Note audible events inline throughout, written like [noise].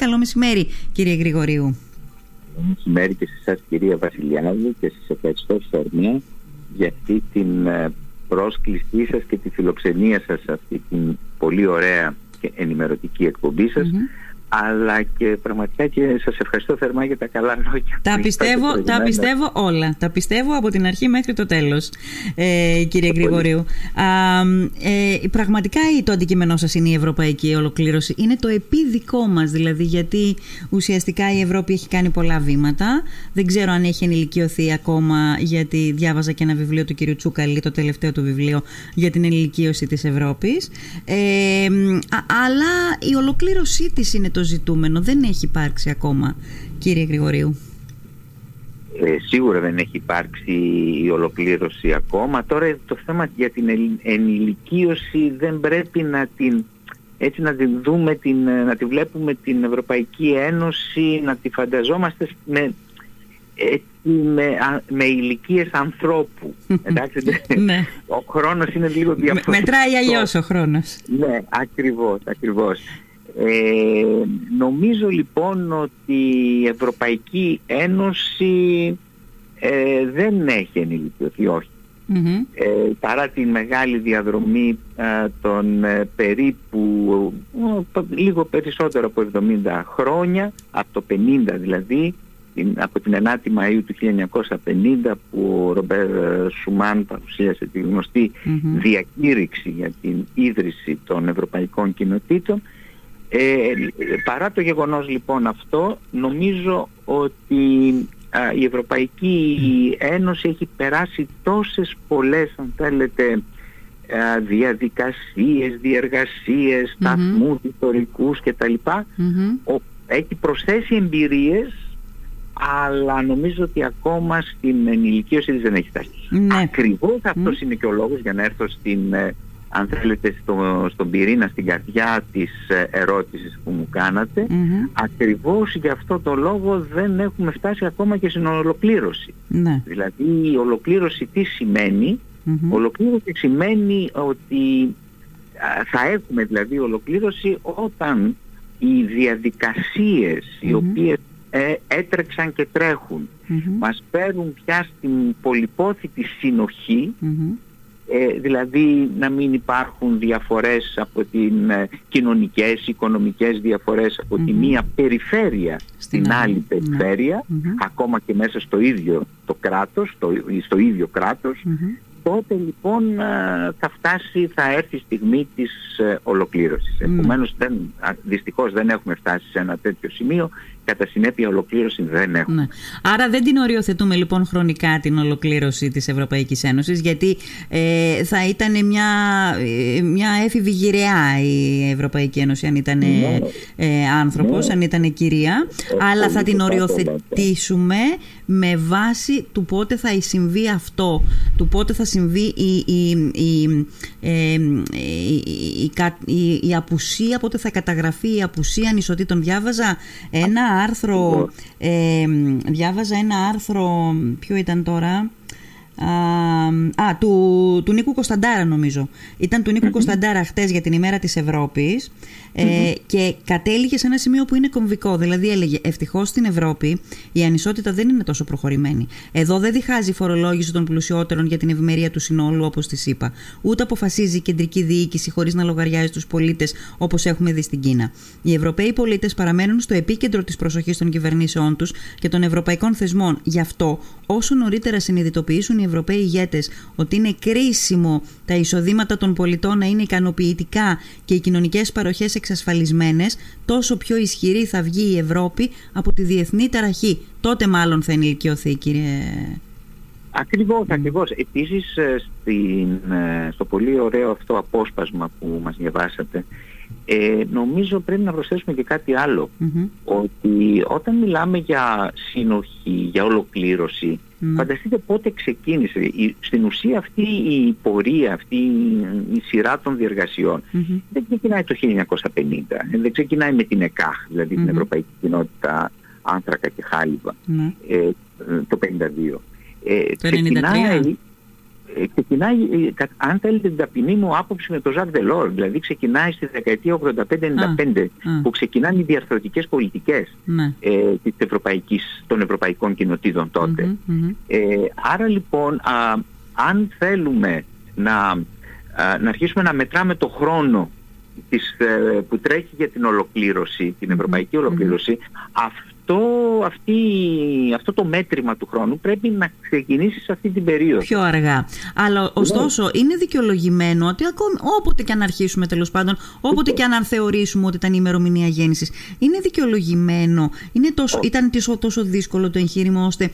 Καλό μεσημέρι, κύριε Γρηγορίου. Καλό μεσημέρι και σε εσάς, κυρία Βασιλιάδη, και σα ευχαριστώ θερμά για αυτή την ε, πρόσκλησή σας και τη φιλοξενία σας σε αυτή την πολύ ωραία και ενημερωτική εκπομπή σας αλλά και πραγματικά και σας ευχαριστώ θερμά για τα καλά λόγια. Τα πιστεύω, τα πιστεύω όλα. Τα πιστεύω από την αρχή μέχρι το τέλος, ε, κύριε Γρηγορίου. Α, ε, πραγματικά το αντικείμενό σας είναι η ευρωπαϊκή ολοκλήρωση. Είναι το επίδικό μας δηλαδή, γιατί ουσιαστικά η Ευρώπη έχει κάνει πολλά βήματα. Δεν ξέρω αν έχει ενηλικιωθεί ακόμα, γιατί διάβαζα και ένα βιβλίο του κύριου Τσούκαλη, το τελευταίο του βιβλίο, για την ενηλικίωση της Ευρώπης. Ε, αλλά η ολοκλήρωσή της είναι το το ζητούμενο. Δεν έχει υπάρξει ακόμα, κύριε Γρηγορίου. Ε, σίγουρα δεν έχει υπάρξει η ολοκλήρωση ακόμα. Τώρα το θέμα για την ενηλικίωση δεν πρέπει να την έτσι να την δούμε, την, να τη βλέπουμε την Ευρωπαϊκή Ένωση, να τη φανταζόμαστε με, με, με ηλικίες ανθρώπου. [laughs] Εντάξει, ναι. Ο χρόνος είναι λίγο διαφορετικός. Μετράει αλλιώς ο χρόνος. Ναι, ακριβώς, ακριβώς. Ε, νομίζω λοιπόν ότι η Ευρωπαϊκή Ένωση ε, δεν έχει ενηλικιωθεί, ε, παρά τη μεγάλη διαδρομή ε, των περίπου λίγο περισσότερο από 70 χρόνια, από το 50 δηλαδή, από την 9η Μαΐου του 1950 που ο Ρομπέρ Σουμάν παρουσίασε τη γνωστή διακήρυξη για την ίδρυση των Ευρωπαϊκών Κοινοτήτων ε, παρά το γεγονός λοιπόν αυτό, νομίζω ότι η Ευρωπαϊκή Ένωση έχει περάσει τόσες πολλές, αν θέλετε, α, διαδικασίες, διεργασίες, mm-hmm. σταθμούς ιστορικούς κτλ. Έχει προσθέσει εμπειρίες, αλλά νομίζω ότι ακόμα στην ενηλικίωση δεν έχει φτάσει. Ναι. Ακριβώς αυτός είναι και ο λόγος για να έρθω στην ε, αν θέλετε στο, στον πυρήνα, στην καρδιά της ε, ερώτησης που μου κάνατε mm-hmm. ακριβώς για αυτό το λόγο δεν έχουμε φτάσει ακόμα και στην ολοκλήρωση. Ναι. δηλαδή η ολοκλήρωση τι σημαίνει; Ολοκλήρωση σημαίνει ότι θα έχουμε δηλαδή ολοκλήρωση όταν οι διαδικασίες οι οποίες ε, έτρεξαν και τρέχουν μας παίρνουν πια στην πολυπόθητη συνοχή ε, δηλαδή να μην υπάρχουν διαφορές από την ε, κοινωνικές, οικονομικές διαφορές από τη μία περιφέρεια στην, άλλη ναι. περιφέρεια, ακόμα και μέσα στο ίδιο το κράτος, στο, στο ίδιο κράτος, τότε λοιπόν ε, θα φτάσει, θα έρθει η στιγμή της ε, ολοκλήρωσης. Επομένως δεν, δυστυχώς δεν έχουμε φτάσει σε ένα τέτοιο σημείο κατά συνέπεια ολοκλήρωση δεν έχουμε. Ναι. Άρα δεν την οριοθετούμε λοιπόν χρονικά την ολοκλήρωση της Ευρωπαϊκής Ένωσης γιατί ε, θα ήταν μια, ε, μια έφηβη γυραιά η Ευρωπαϊκή Ένωση αν ήταν ναι. ε, άνθρωπος, ναι. αν ήταν κυρία ε, αλλά θα την οριοθετήσουμε με βάση του πότε θα συμβεί αυτό, του πότε θα συμβεί η, η, η, ε, η, η, η απουσία, πότε θα καταγραφεί η απουσία ανισοτήτων. Διάβαζα ένα άρθρο, ε, διάβαζα ένα άρθρο, ποιο ήταν τώρα, Α, του, του Νίκου Κωνσταντάρα νομίζω. Ήταν του Νίκου Κωνσταντάρα χτες για την ημέρα της Ευρώπης ε, και κατέληγε σε ένα σημείο που είναι κομβικό. Δηλαδή έλεγε ευτυχώς στην Ευρώπη η ανισότητα δεν είναι τόσο προχωρημένη. Εδώ δεν διχάζει η φορολόγηση των πλουσιότερων για την ευημερία του συνόλου όπως της είπα. Ούτε αποφασίζει η κεντρική διοίκηση χωρίς να λογαριάζει τους πολίτες όπως έχουμε δει στην Κίνα. Οι Ευρωπαίοι πολίτες παραμένουν στο επίκεντρο της προσοχής των κυβερνήσεών τους και των ευρωπαϊκών θεσμών. Γι' αυτό όσο νωρίτερα συνειδητοποιήσουν οι Ευρωπαίοι ηγέτες ότι είναι κρίσιμο τα εισοδήματα των πολιτών να είναι ικανοποιητικά και οι κοινωνικές παροχές εξασφαλισμένες, τόσο πιο ισχυρή θα βγει η Ευρώπη από τη διεθνή ταραχή. Τότε μάλλον θα ενηλικιωθεί, κύριε... Ακριβώς, ακριβώς. Επίσης, ε, ε, στο πολύ ωραίο αυτό απόσπασμα που μας διαβάσατε, ε, νομίζω πρέπει να προσθέσουμε και κάτι Ότι όταν μιλάμε για συνοχή, για ολοκλήρωση, mm. φανταστείτε πότε ξεκίνησε. στην ουσία αυτή η πορεία, αυτή η σειρά των διεργασιων δεν ξεκινάει το 1950. Δεν ξεκινάει με την ΕΚΑΧ, δηλαδη την Ευρωπαϊκή Κοινότητα Άνθρακα και Χάλιβα, ε, το 1952. Ε, το ξεκινάει, ε, ξεκινάει, ε, αν θέλετε την ταπεινή μου άποψη με τον Ζακ Δελόρ, δηλαδή ξεκινάει στη δεκαετία 85-95 που ξεκινάνε οι διαρθρωτικές πολιτικές ναι. ε, της ευρωπαϊκής, των ευρωπαϊκών κοινοτήτων Ε, άρα λοιπόν αν θέλουμε να, να αρχίσουμε να μετράμε το χρόνο της, που τρέχει για την ολοκλήρωση, την ευρωπαϊκή ολοκλήρωση, αυτό, αυτή, αυτό το μέτρημα του χρόνου πρέπει να ξεκινήσει σε αυτή την περίοδο. Πιο αργά. Αλλά ναι. ωστόσο είναι δικαιολογημένο ότι ακόμη, όποτε και αν αρχίσουμε τέλος πάντων, όποτε και αν θεωρήσουμε ότι ήταν η ημερομηνία γέννησης, είναι δικαιολογημένο. Είναι τόσο, ήταν τόσο, τόσο δύσκολο το εγχείρημα ώστε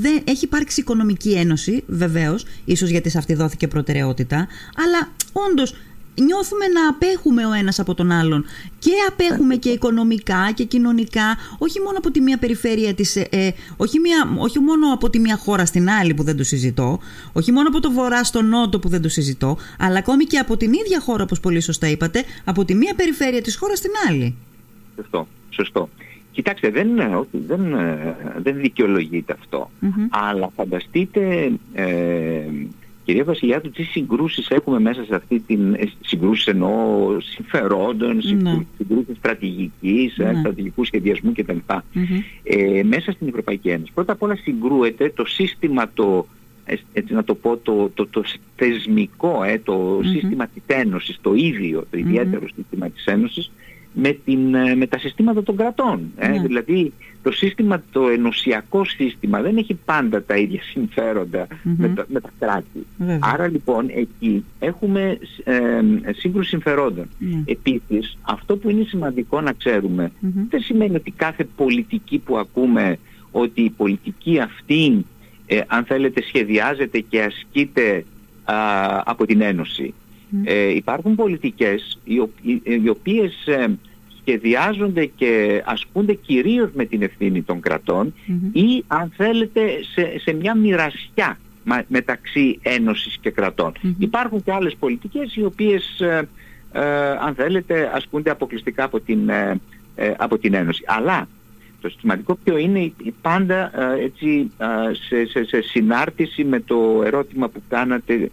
δεν έχει υπάρξει οικονομική ένωση, βεβαίως, ίσως γιατί σε αυτή δόθηκε προτεραιότητα, αλλά όντως νιώθουμε να απέχουμε ο ένας από τον άλλον. Και απέχουμε και οικονομικά και κοινωνικά όχι μόνο από τη μία περιφέρεια της, ε, ε, όχι, μία, όχι μόνο από τη μία χώρα στην άλλη που δεν το συζητώ όχι μόνο από το βορρά στο νότο που δεν το συζητώ αλλά ακόμη και από την ίδια χώρα όπως πολύ σωστά είπατε από τη μία περιφέρεια της χώρας στην άλλη. Σωστό, σωστό. Κοιτάξτε, δεν, δεν, δεν δικαιολογείται αλλά φανταστείτε ε, Κυρία Βασιλιάδου, τι συγκρούσεις έχουμε μέσα σε αυτή την ε, συγκρούσεις εννοώ συμφερόντων, ναι. συγκρούσεις στρατηγικής, ε, ναι. στρατηγικού σχεδιασμού κτλ. Ε, μέσα στην Ευρωπαϊκή Ένωση. Πρώτα απ' όλα συγκρούεται το σύστημα το, ε, έτσι να το πω, το, το, το θεσμικό, ε, το σύστημα της Ένωσης, το ίδιο, το ιδιαίτερο σύστημα της Ένωσης, με, την, ε, με τα συστήματα των κρατών. Ε. Ναι. Δηλαδή το σύστημα, το ενωσιακό σύστημα δεν έχει πάντα τα ίδια με, τα, με τα κράτη. Άρα λοιπόν εκεί έχουμε ε, σύγκρουση συμφερόντων. Ναι. Επίσης αυτό που είναι σημαντικό να ξέρουμε δεν σημαίνει ότι κάθε πολιτική που ακούμε ότι η πολιτική αυτή ε, αν θέλετε σχεδιάζεται και ασκείται από την Ένωση. Ε, υπάρχουν πολιτικές οι, οποίες ε, σχεδιάζονται και ασκούνται κυρίως με την ευθύνη των κρατων ή αν θέλετε σε, σε μια μοιρασιά μεταξύ Ένωσης και κρατων Υπάρχουν και άλλες πολιτικές οι οποίες ε, αν θέλετε ασκούνται αποκλειστικά από την, από την Ένωση. Αλλά το σημαντικό ποιο είναι πάντα έτσι, σε, σε, σε συνάρτηση με το ερώτημα που κάνατε ε,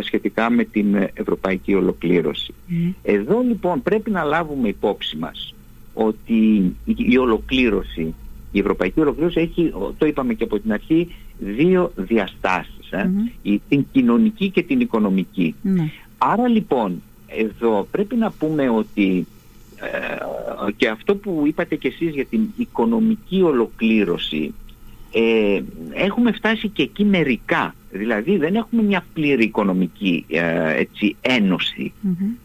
σχετικά με την ευρωπαϊκή ολοκλήρωση. Εδώ λοιπόν πρέπει να λάβουμε υπόψη μας ότι η ολοκλήρωση, η ευρωπαϊκή ολοκλήρωση έχει, το είπαμε και από την αρχή, δύο διαστάσεις, ε, την κοινωνική και την οικονομική. Ναι. Άρα λοιπόν εδώ πρέπει να πούμε ότι ε, και αυτό που είπατε και εσείς για την οικονομική ολοκλήρωση ε, έχουμε φτάσει και εκεί μερικά. Δηλαδή δεν έχουμε μια πλήρη οικονομική ε, έτσι,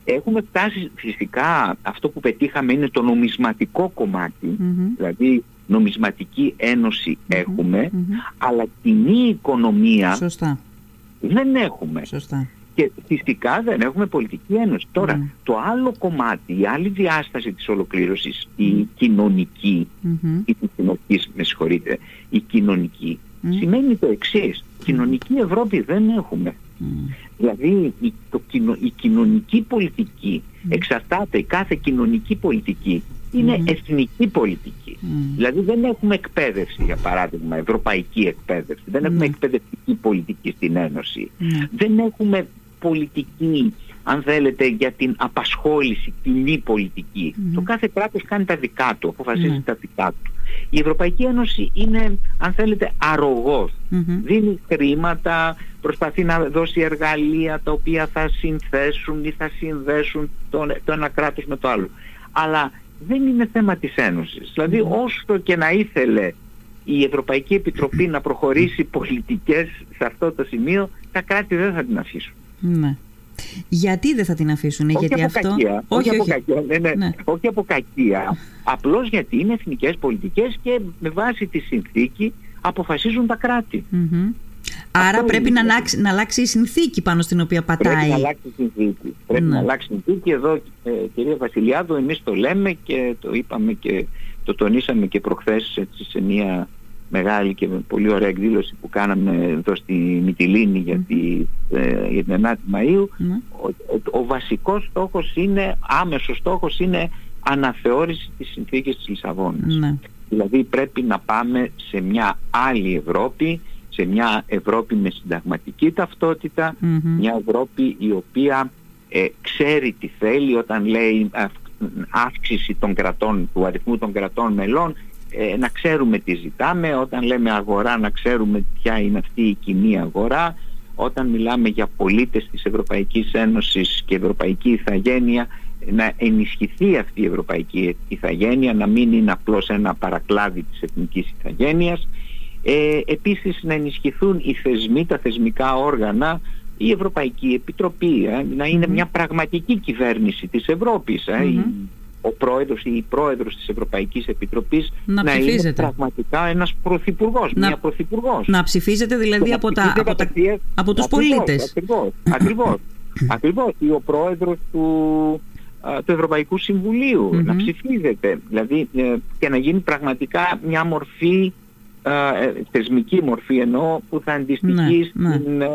Έχουμε φτάσει φυσικά, αυτό που πετύχαμε είναι το νομισματικό δηλαδή νομισματική ένωση έχουμε, αλλά κοινή οικονομία Σωστά. δεν έχουμε. Σωστά. Και φυσικά δεν έχουμε πολιτική ένωση. Τώρα, ναι. το άλλο κομμάτι, η άλλη διάσταση της ολοκλήρωσης, η κοινωνική, η κοινωνικής, με συγχωρείτε, η κοινωνική, σημαίνει το εξής. Κοινωνική Ευρώπη δεν έχουμε. Δηλαδή η, το, η κοινωνική πολιτική εξαρτάται, κάθε κοινωνική πολιτική είναι εθνική πολιτική. Δηλαδή δεν έχουμε εκπαίδευση, για παράδειγμα, ευρωπαϊκή εκπαίδευση. Δεν έχουμε εκπαιδευτική πολιτική στην Ένωση. Δεν έχουμε πολιτική, αν θέλετε, για την απασχόληση, κοινή Το κάθε κράτος κάνει τα δικά του, αποφασίζει τα δικά του. Η Ευρωπαϊκή Ένωση είναι, αν θέλετε, Δίνει χρήματα, προσπαθεί να δώσει εργαλεία τα οποία θα συνθέσουν ή θα συνδέσουν το, το ένα κράτος με το άλλο. Αλλά δεν είναι θέμα της Ένωσης. Δηλαδή όσο και να ήθελε η Ευρωπαϊκή Επιτροπή να προχωρήσει πολιτικές σε αυτό το σημείο, τα κράτη δεν θα την αφήσουν. Ναι. Γιατί δεν θα την αφήσουν, όχι γιατί από αυτό. Κακία, όχι, όχι, από κακία, ναι, ναι, ναι. όχι από κακία. Απλώς γιατί είναι εθνικές πολιτικές και με βάση τη συνθήκη αποφασίζουν τα κράτη. Άρα πρέπει να αλλάξει, να αλλάξει η συνθήκη πάνω στην οποία πατάει. Πρέπει να αλλάξει η συνθήκη. Πρέπει να αλλάξει η συνθήκη. Εδώ, ε, κυρία Βασιλιάδου, εμείς το λέμε και το είπαμε και το τονίσαμε και προχθές έτσι, σε μια μεγάλη και πολύ ωραία εκδήλωση που κάναμε εδώ στη Μυτιλίνη για, τη, ε, για την 9η Μαΐου ο, ο, ο, βασικός στόχος είναι, άμεσος στόχος είναι αναθεώρηση της συνθήκης της Λισαβόνας. Ναι. Δηλαδή πρέπει να πάμε σε μια άλλη Ευρώπη σε μια Ευρώπη με συνταγματική μια Ευρώπη η οποία ε, ξέρει τι θέλει όταν λέει αύξηση των κρατών, του αριθμού των κρατών μελών ε, να ξέρουμε τι ζητάμε, όταν λέμε αγορά να ξέρουμε ποια είναι αυτή η κοινή αγορά, όταν μιλάμε για πολίτες της Ευρωπαϊκής Ένωσης και Ευρωπαϊκή Ιθαγένεια να ενισχυθεί αυτή η Ευρωπαϊκή Ιθαγένεια, να μην είναι απλώς ένα παρακλάδι της εθνικής Ιθαγένειας. Ε, επίσης να ενισχυθούν οι θεσμοί, τα θεσμικά όργανα, η Ευρωπαϊκή Επιτροπή, ε, να είναι μια πραγματική κυβέρνηση της Ευρώπης. Ε, ο πρόεδρος ή η πρόεδρος της Ευρωπαϊκής Επιτροπής να, να είναι πραγματικά ένας πρωθυπουργός, να, μια πρωθυπουργός. Να ψηφίζεται δηλαδή από, τα, από, τα, από τους πολίτες. Ακριβώς, ακριβώς, [coughs] ακριβώς. Ή ο πρόεδρος του, του Ευρωπαϊκού να ψηφίζεται. Δηλαδή ε, και να γίνει πραγματικά μια μορφή, ε, θεσμική μορφή εννοώ, που θα αντιστοιχεί ναι, ναι.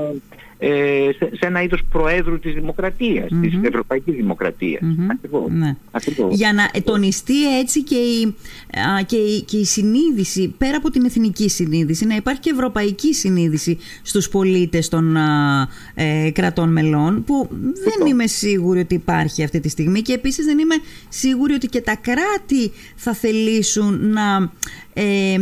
Στην ε, σε, σε ένα είδος προέδρου της δημοκρατίας, mm-hmm. της ευρωπαϊκής δημοκρατίας. Mm-hmm. Ακριβώς. Ναι. Για να τονιστεί έτσι και η, και, η, και η συνείδηση, πέρα από την εθνική συνείδηση, να υπάρχει και ευρωπαϊκή συνείδηση στους πολίτες των ε, κρατών μελών, που δεν είμαι σίγουρη ότι υπάρχει αυτή τη στιγμή και επίσης δεν είμαι σίγουρη ότι και τα κράτη θα θελήσουν να ε,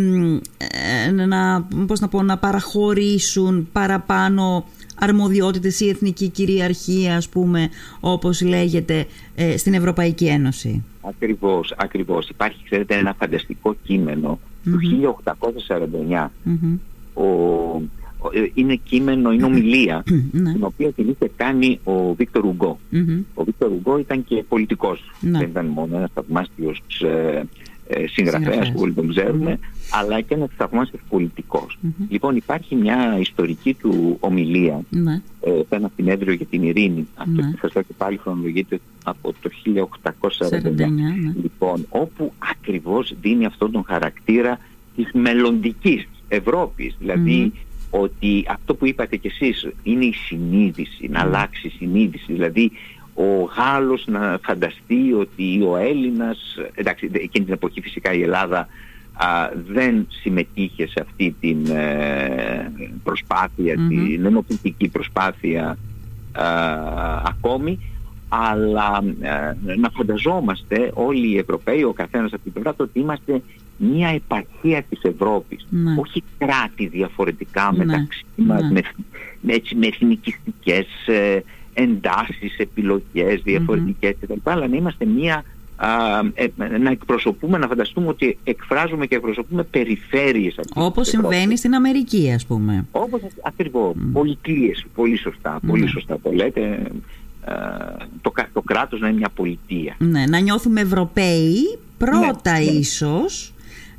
να, πώς να, πω, να παραχωρήσουν παραπάνω αρμοδιότητες ή εθνική κυριαρχία ας πούμε όπως λέγεται ε, στην Ευρωπαϊκή Ένωση. Ακριβώς, ακριβώς. Υπάρχει ξέρετε ένα φανταστικό κείμενο του 1849 ο, ε, είναι κείμενο, είναι ομιλία ναι. την οποία την είχε κάνει ο Βίκτορ Ο Βίκτορ Ουγκό ήταν και πολιτικός. Ναι. Δεν ήταν μόνο ένας θαυμάστιος ε, ε, συγγραφέας που όλοι τον ξέρουμε, αλλά και ένας θαυμάσιος Λοιπόν υπάρχει μια ιστορική του ομιλία ναι. ε, σε ένα συνέδριο για την ειρήνη. Αυτό ναι. σας λέω και πάλι χρονολογείται από το 1849. Ναι. Λοιπόν, όπου ακριβώς δίνει αυτόν τον χαρακτήρα της μελλοντικής Ευρώπης. Δηλαδή ότι αυτό που είπατε κι εσείς είναι η συνείδηση, να αλλάξει η συνείδηση. Δηλαδή ο Γάλλος να φανταστεί ότι ο Έλληνας, εντάξει εκείνη την εποχή φυσικά η Ελλάδα δεν συμμετείχε σε αυτή την ε, προσπάθεια, την ενωπητική προσπάθεια ακόμη, αλλά ε, να φανταζόμαστε όλοι οι Ευρωπαίοι, ο καθένας από την πλευρά ότι είμαστε μια επαρχία της Ευρώπης, ναι. όχι κράτη διαφορετικά ναι. μεταξύ μας, ναι. με, με, με εθνικιστικές ε, εντάσεις, επιλογές διαφορετικές mm-hmm. κτλ. Αλλά να είμαστε μία ε, να εκπροσωπούμε, να φανταστούμε ότι εκφράζουμε και εκπροσωπούμε περιφέρειες Όπως συμβαίνει στην Αμερική ας πούμε. Όπως ακριβώς, mm. πολιτείες, πολύ σωστά, πολύ σωστά το λέτε. Το, το κράτος να είναι μια πολιτεία. Ναι, να νιώθουμε Ευρωπαίοι πρώτα ναι, ναι. ίσως.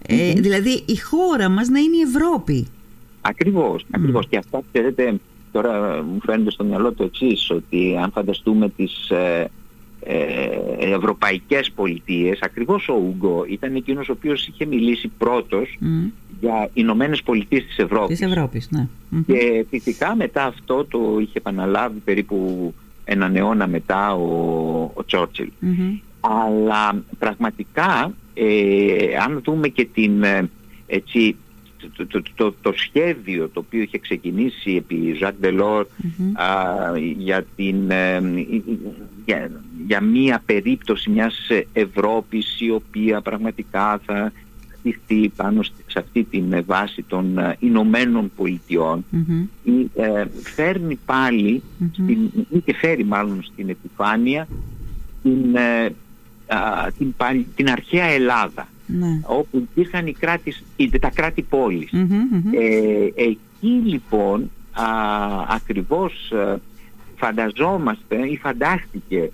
Ε, δηλαδή η χώρα μας να είναι η Ευρώπη. Ακριβώς, ακριβώς. Και αυτά ξέρετε τώρα μου φαίνεται στο μυαλό το εξής ότι αν φανταστούμε τις ε, ε, ευρωπαϊκές πολιτείες ακριβώς ο Ούγκο ήταν εκείνος ο οποίος είχε μιλήσει πρώτος για Ηνωμένες Πολιτείες της Ευρώπης. Της Ευρώπης, ναι. Και φυσικά μετά αυτό το είχε επαναλάβει περίπου έναν αιώνα μετά ο, ο τσορτσιλ Αλλά πραγματικά ε, αν δούμε και την ε, έτσι, το, το, το, σχέδιο το οποίο είχε ξεκινήσει επί Ζακ Ντελόρ για, την, ε, για, για μία περίπτωση μιας Ευρώπης η οποία πραγματικά θα χτιστεί πάνω σε αυτή την βάση των ε, Ηνωμένων ε, φέρνει πάλι στην, ή και φέρει μάλλον στην επιφάνεια την, την, την αρχαία Ελλάδα ναι. όπου υπήρχαν οι κράτης, τα κράτη Ε, εκεί λοιπόν α, ακριβώς ε, φανταζόμαστε ή φαντάστηκε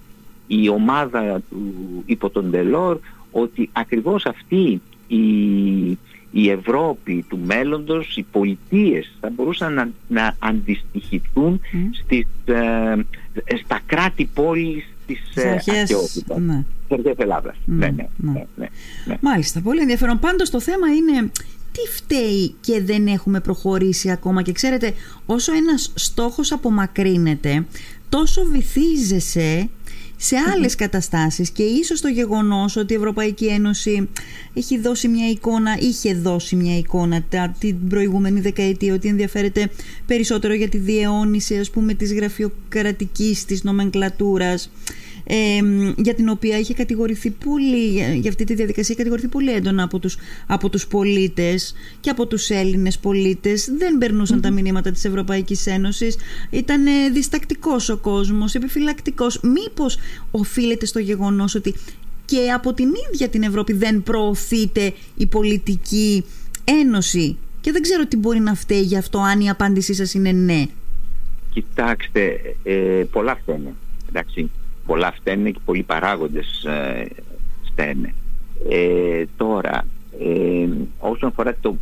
η ομάδα του υπό τον Τελόρ ότι ακριβώς αυτή η, η Ευρώπη του μέλλοντος, οι πολιτείες θα μπορούσαν να, να αντιστοιχηθούν στις, ε, στα κράτη πόλης της ε, αρχαιότητας. Ναι. Της Ελλάδας. Ναι ναι, ναι, ναι, ναι, ναι, Μάλιστα, πολύ ενδιαφέρον. Πάντως το θέμα είναι τι φταίει και δεν έχουμε προχωρήσει ακόμα; Και ξέρετε όσο ένας στόχος απομακρύνεται τόσο βυθίζεσαι σε άλλες καταστάσεις και ίσως το γεγονός ότι η Ευρωπαϊκή Ένωση έχει δώσει μια εικόνα, είχε δώσει μια εικόνα την προηγούμενη δεκαετία ότι ενδιαφέρεται περισσότερο για τη διαιώνιση ας πούμε της γραφειοκρατικής, της νομενκλατούρας για την οποία είχε κατηγορηθεί πολύ, για αυτή τη διαδικασία είχε κατηγορηθεί πολύ έντονα από τους, από τους πολίτες και από τους Έλληνες πολίτες. Δεν περνουσαν τα μηνύματα της Ευρωπαϊκής Ένωσης. Ήταν ε, διστακτικός ο κόσμος, επιφυλακτικός. Μήπως οφείλεται στο γεγονός ότι και από την ίδια την Ευρώπη δεν προωθείται η πολιτική ένωση; Και δεν ξέρω τι μπορεί να φταίει γι' αυτό αν η απάντησή σας είναι ναι. Κοιτάξτε, ε, πολλά φταίνε. Εντάξει πολλά φταίνε και πολλοί παράγοντες ε, φταίνε. Ε, τώρα, ε, όσον αφορά το,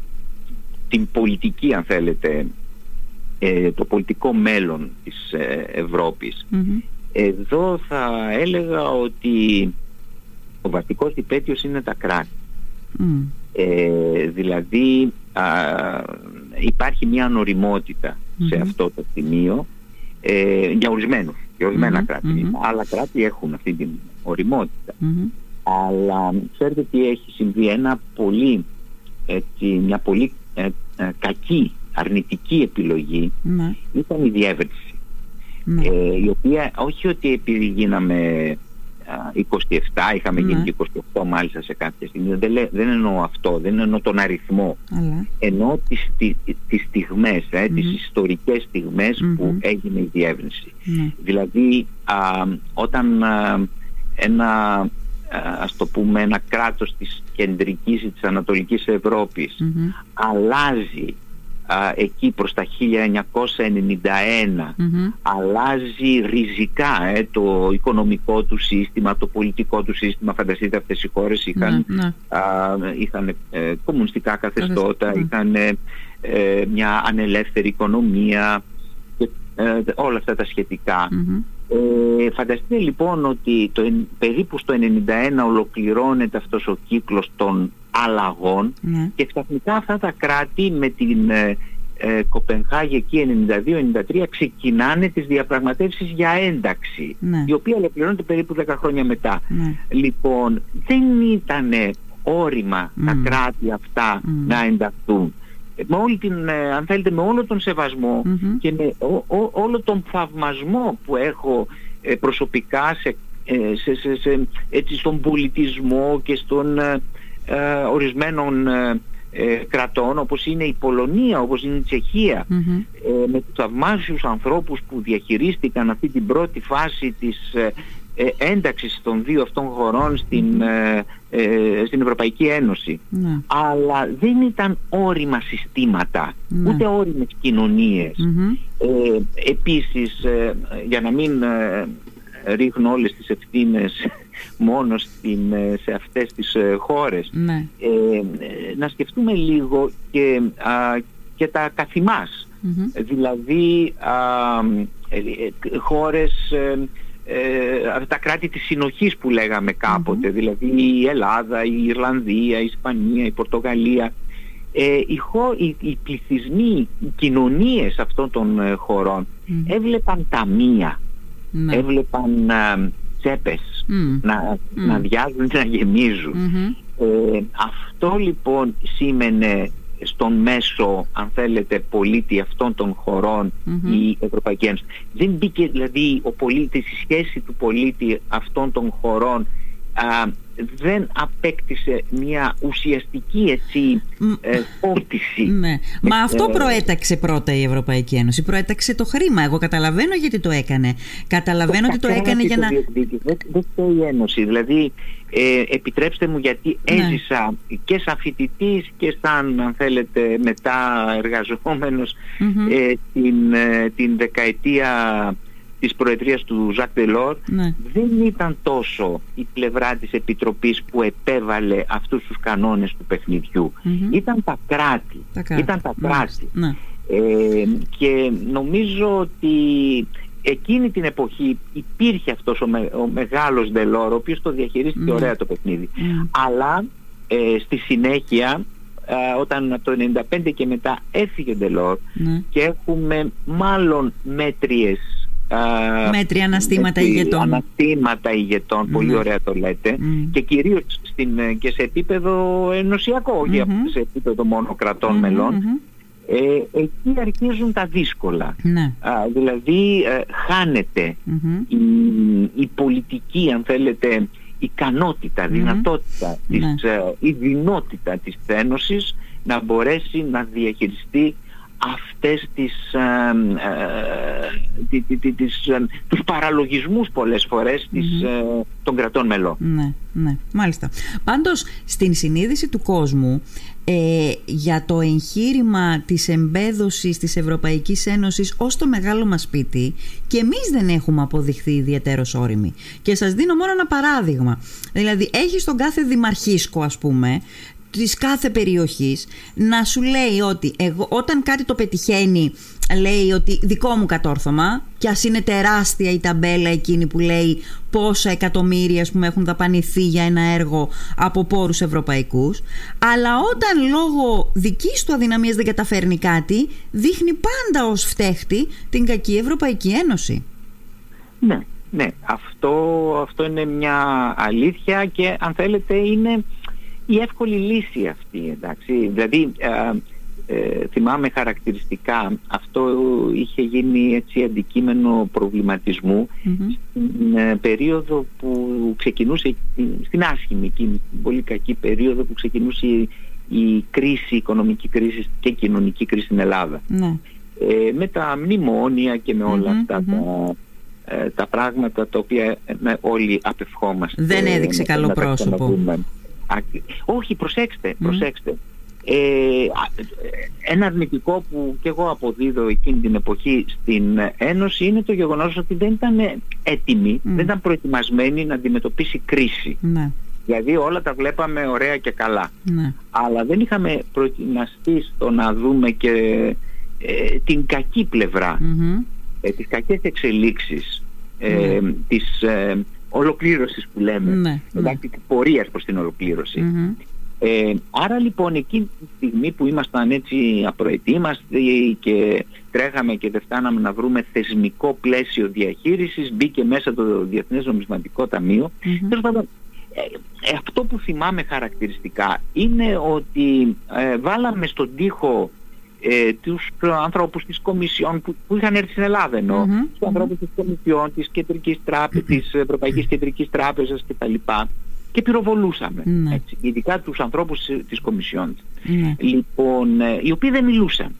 την πολιτική αν θέλετε, ε, το πολιτικό μέλλον της ε, ευρωπης εδώ θα έλεγα ότι ο βασικός υπέτειος είναι τα κράτη. δηλαδή υπάρχει μια ανοριμοτητα σε αυτό το σημείο για ορισμένους και ορισμένα κράτη. Άλλα κράτη έχουν αυτή την οριμοτητα Αλλά ξέρετε τι έχει συμβεί. Ένα πολύ, έτσι, μια πολύ ε, ε, κακή, αρνητική επιλογή ήταν η διεύρυνση. Ναι. Ε, η οποία όχι ότι επειδή γίναμε 27, είχαμε γίνει και 28 μάλιστα σε κάποια στιγμή. Δεν, δεν εννοώ αυτό, δεν εννοώ τον αριθμό. Αλλά. Εννοώ τις, τις, στιγμές, ε, τις ιστορικές που έγινε η διεύρυνση. Ναι. Δηλαδή όταν ένα, ας το πούμε, ένα κράτος της κεντρικής ή της ανατολικής αλλάζει εκεί προς τα 1991 αλλάζει ριζικά ε, το οικονομικό του σύστημα, το πολιτικό του σύστημα. Φανταστείτε αυτές οι χώρες είχαν, ναι, ναι. είχαν ε, κομμουνιστικά καθεστώτα, ναι. είχαν ε, μια ανελεύθερη οικονομία και όλα αυτά τα σχετικα φανταστείτε λοιπόν ότι το, περίπου στο 91 ολοκληρώνεται αυτός ο κύκλος των αλλαγών ναι. και ξαφνικά αυτά τα κράτη με την ε, ε, Κοπενχάγη εκεί 92-93 ξεκινάνε τις διαπραγματεύσεις για ένταξη ναι. η οποία ολοκληρώνεται περίπου 10 χρόνια μετά. Ναι. Λοιπόν δεν ήταν όριμα τα κράτη αυτά να ενταχθούν. Με όλη την, ε, αν θέλετε, με όλο τον σεβασμο και με όλο τον θαυμασμό που έχω ε, προσωπικά σε, σε, σε, σε, έτσι, στον πολιτισμό και στον ε, ορισμένων ε, ε, κρατών όπως είναι η Πολωνία, όπως είναι η τσεχια με τους θαυμάσιους ανθρώπους που διαχειρίστηκαν αυτή την πρώτη φάση της ένταξης των δύο αυτών χωρών στην, στην Ευρωπαϊκή Ένωση. Ναι. Αλλά δεν ήταν όριμα συστήματα, ναι. ούτε όριμες επίσης, για να μην ρίχνω όλες τις ευθύνες μόνο στην, ε, σε αυτές τις ε, χώρες. Ναι. Ε, να σκεφτούμε λίγο και, και τα καθημάς. Δηλαδή α, χώρες, τα κράτη της συνοχής που λέγαμε δηλαδή η Ελλάδα, η Ιρλανδία, η Ισπανία, η Πορτογαλία. οι, χω, οι, οι πληθυσμοί, οι κοινωνίες αυτών των χωρών έβλεπαν ταμεία, ναι. έβλεπαν τσέπες να, mm. να διάζουν να γεμίζουν. Ε, αυτό λοιπόν σήμαινε στον μέσο, αν θέλετε, πολίτη αυτών των χωρων η Ευρωπαϊκή Ένωση. Δεν μπήκε δηλαδή ο πολίτης, η σχέση του πολίτη αυτών των χωρών δεν απέκτησε μια ουσιαστική έτσι ε, φόρτιση. Ναι. Μα ε, αυτό προέταξε πρώτα η Ευρωπαϊκή Ένωση. Προέταξε το χρήμα. Εγώ καταλαβαίνω γιατί το έκανε. Καταλαβαίνω ότι το έκανε για να... Δεν, δεν φταίει η Ένωση. Δηλαδή, ε, επιτρέψτε μου γιατί ναι. έζησα και σαν φοιτητής και σαν αν θέλετε μετά ε, την, ε, την δεκαετία της Προεδρίας του Ζακ Τελόρ ναι. δεν ήταν τόσο η πλευρά της Επιτροπής που επέβαλε αυτούς τους κανόνες του παιχνιδιου Ήταν τα κράτη. Ήταν τα κράτη. Ναι. Ε, και νομίζω ότι εκείνη την εποχή υπήρχε αυτός ο, ο μεγάλος Ντελόρ ο οποίος το διαχειρίστηκε ναι. ωραία το παιχνίδι. Αλλά ε, στη συνέχεια ε, όταν από το 95 και μετά έφυγε ο Ντελόρ και έχουμε μάλλον μέτριες Μέτρια αναστήματα ηγετών. Αναστήματα ηγετών, ναι. πολύ ωραία το λέτε. Και κυρίως στην, και σε επίπεδο ενωσιακό, mm σε επίπεδο μόνο μελών. Ε, εκεί αρχίζουν τα δύσκολα. Ναι. δηλαδή ε, χανεται η, η πολιτική, αν θέλετε, ικανότητα, δυνατότητα, της, ναι. ε, η δυνότητα της Ένωσης να μπορέσει να διαχειριστεί αυτές τις, ε, ε, τις, ε, τους παραλογισμούς πολλές φορές των κρατών μελών. Ναι, ναι, μάλιστα. Πάντως στην συνείδηση του κόσμου για το εγχείρημα της εμπέδωσης της Ευρωπαϊκής Ένωσης ως το μεγάλο μας σπίτι και εμείς δεν έχουμε αποδειχθεί ιδιαίτερος όριμοι. Και σας δίνω μόνο ένα παράδειγμα. Δηλαδή έχει στον κάθε δημαρχίσκο ας πούμε της κάθε περιοχής να σου λέει ότι εγώ, όταν κάτι το πετυχαίνει λέει ότι δικό μου κατόρθωμα και ας είναι τεράστια η ταμπέλα εκείνη που λέει πόσα εκατομμύρια που έχουν δαπανηθεί για ένα έργο από πόρους ευρωπαϊκούς αλλά όταν λόγω δικής του αδυναμίας δεν καταφέρνει κάτι δείχνει πάντα ως φταίχτη την κακή Ευρωπαϊκή Ένωση. Ναι, ναι. Αυτό, αυτό είναι μια αλήθεια και αν θέλετε είναι η εύκολη λύση αυτή, εντάξει. Δηλαδή, ε, ε, θυμάμαι χαρακτηριστικά, αυτό είχε γίνει έτσι αντικείμενο στην ε, περίοδο που ξεκινούσε, στην άσχημη εκείνη, την πολύ κακή περίοδο που ξεκινούσε η, κρίση, η οικονομική κρίση και η κοινωνική κρίση στην Ελλάδα. Ναι. Ε, με τα μνημόνια και με ολα αυτά τα, τα πράγματα τα οποία όλοι απευχόμαστε. Δεν έδειξε καλό πρόσωπο. Όχι, προσέξτε, προσέξτε. Ε, ένα αρνητικό που και εγώ αποδίδω εκείνη την εποχή στην Ένωση είναι το γεγονός ότι δεν ήταν έτοιμη, δεν ήταν προετοιμασμένη να αντιμετωπίσει κρίση. Ναι. Δηλαδή όλα τα βλέπαμε ωραία και καλά. Ναι. Αλλά δεν είχαμε προετοιμαστεί στο να δούμε και ε, την κακή πλευρά, mm-hmm. ε, τις κακές εξελίξεις, ε, ναι. τις ολοκλήρωσης που λέμε, ναι, δηλαδή ναι. πορείας προς την ολοκληρωση Ε, άρα λοιπόν εκείνη τη στιγμή που ήμασταν έτσι απροετοίμαστοι και τρέχαμε και δεν φτάναμε να βρούμε θεσμικό πλαίσιο διαχείρισης μπήκε μέσα το Διεθνές Νομισματικό Ταμείο mm-hmm. ε, αυτό που θυμάμαι χαρακτηριστικά είναι ότι ε, βάλαμε στον τοίχο ε, τους ανθρώπους της Κομισιόν που, που είχαν έρθει στην Ελλάδα εννοώ, mm-hmm. τους ανθρώπους της Κομισιόν, της, Κεντρικής Τράπεζας, της Ευρωπαϊκής Κεντρικής Τράπεζας κτλ. Και πυροβολούσαμε, mm-hmm. έτσι, ειδικά τους ανθρώπους της Κομισιόν. Mm-hmm. Λοιπόν, ε, οι οποίοι δεν μιλούσαν.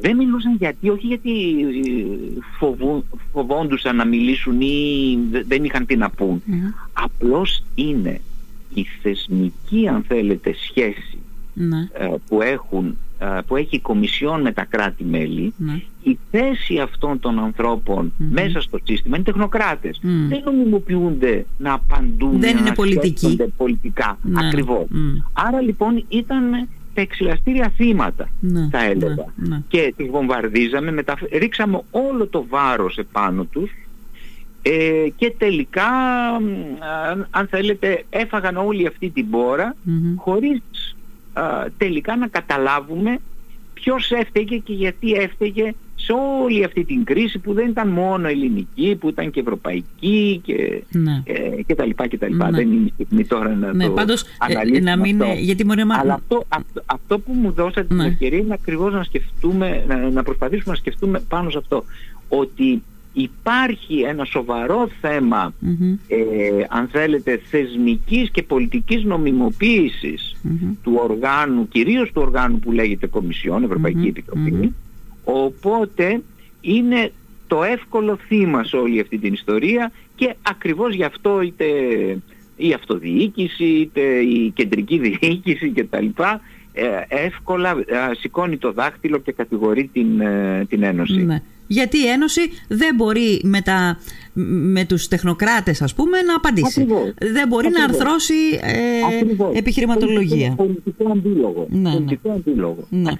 Δεν μιλούσαν γιατί, όχι γιατί ε, φοβού, φοβόντουσαν να μιλήσουν ή δεν είχαν τι να πούν. Απλώς είναι η θεσμική αν θέλετε σχέση ναι. ε, που έχουν που έχει η Κομισιόν με τα κράτη-μέλη, ναι. η θέση αυτών των ανθρωπων μέσα στο σύστημα είναι τεχνοκράτες. Δεν νομιμοποιούνται να απαντούν, Δεν είναι πολιτικοί. πολιτικά. Ναι. Ακριβώς. Άρα λοιπόν ήταν τα εξυλαστήρια θύματα, ναι. θα έλεγα. Και τις βομβαρδίζαμε, μεταφ... ρίξαμε όλο το βάρος επάνω τους ε, και τελικά, αν θέλετε, έφαγαν όλη αυτή την πόρα χωρίς τελικά να καταλάβουμε ποιος έφταιγε και γιατί έφταιγε σε όλη αυτή την κρίση που δεν ήταν μόνο ελληνική, που ήταν και ευρωπαϊκή και, ναι. ε, και τα λοιπά και τα λοιπά. Ναι. Δεν είναι η στιγμή τώρα να ναι, το πάντως, ε, να μην, αυτό. Γιατί μπορεί να... Αλλά αυτό, αυτό, αυτό, που μου δώσατε την ναι. ευκαιρία είναι ακριβώς να σκεφτούμε, να, να προσπαθήσουμε να σκεφτούμε πάνω σε αυτό. Ότι υπάρχει ένα σοβαρό ε, αν θέλετε θεσμικής και πολιτικής του οργάνου, κυρίως του οργάνου που λέγεται Κομισιόν, Ευρωπαϊκή Επιτροπή. Οπότε είναι το εύκολο θύμα σε όλη αυτή την ιστορία και ακριβώς γι' αυτό είτε η αυτοδιοίκηση είτε η κεντρική [laughs] διοίκηση κτλ ε, εύκολα ε, σηκώνει το δάχτυλο και κατηγορεί την, την Ένωση. Ναι γιατί η Ένωση δεν μπορεί με, τα, με τους τεχνοκράτες ας πούμε να απαντήσει. Δεν μπορεί να αρθρώσει ε, επιχειρηματολογία. Πολιτικό αντίλογο. Ναι, πολιτικό αντίλογο. Ναι.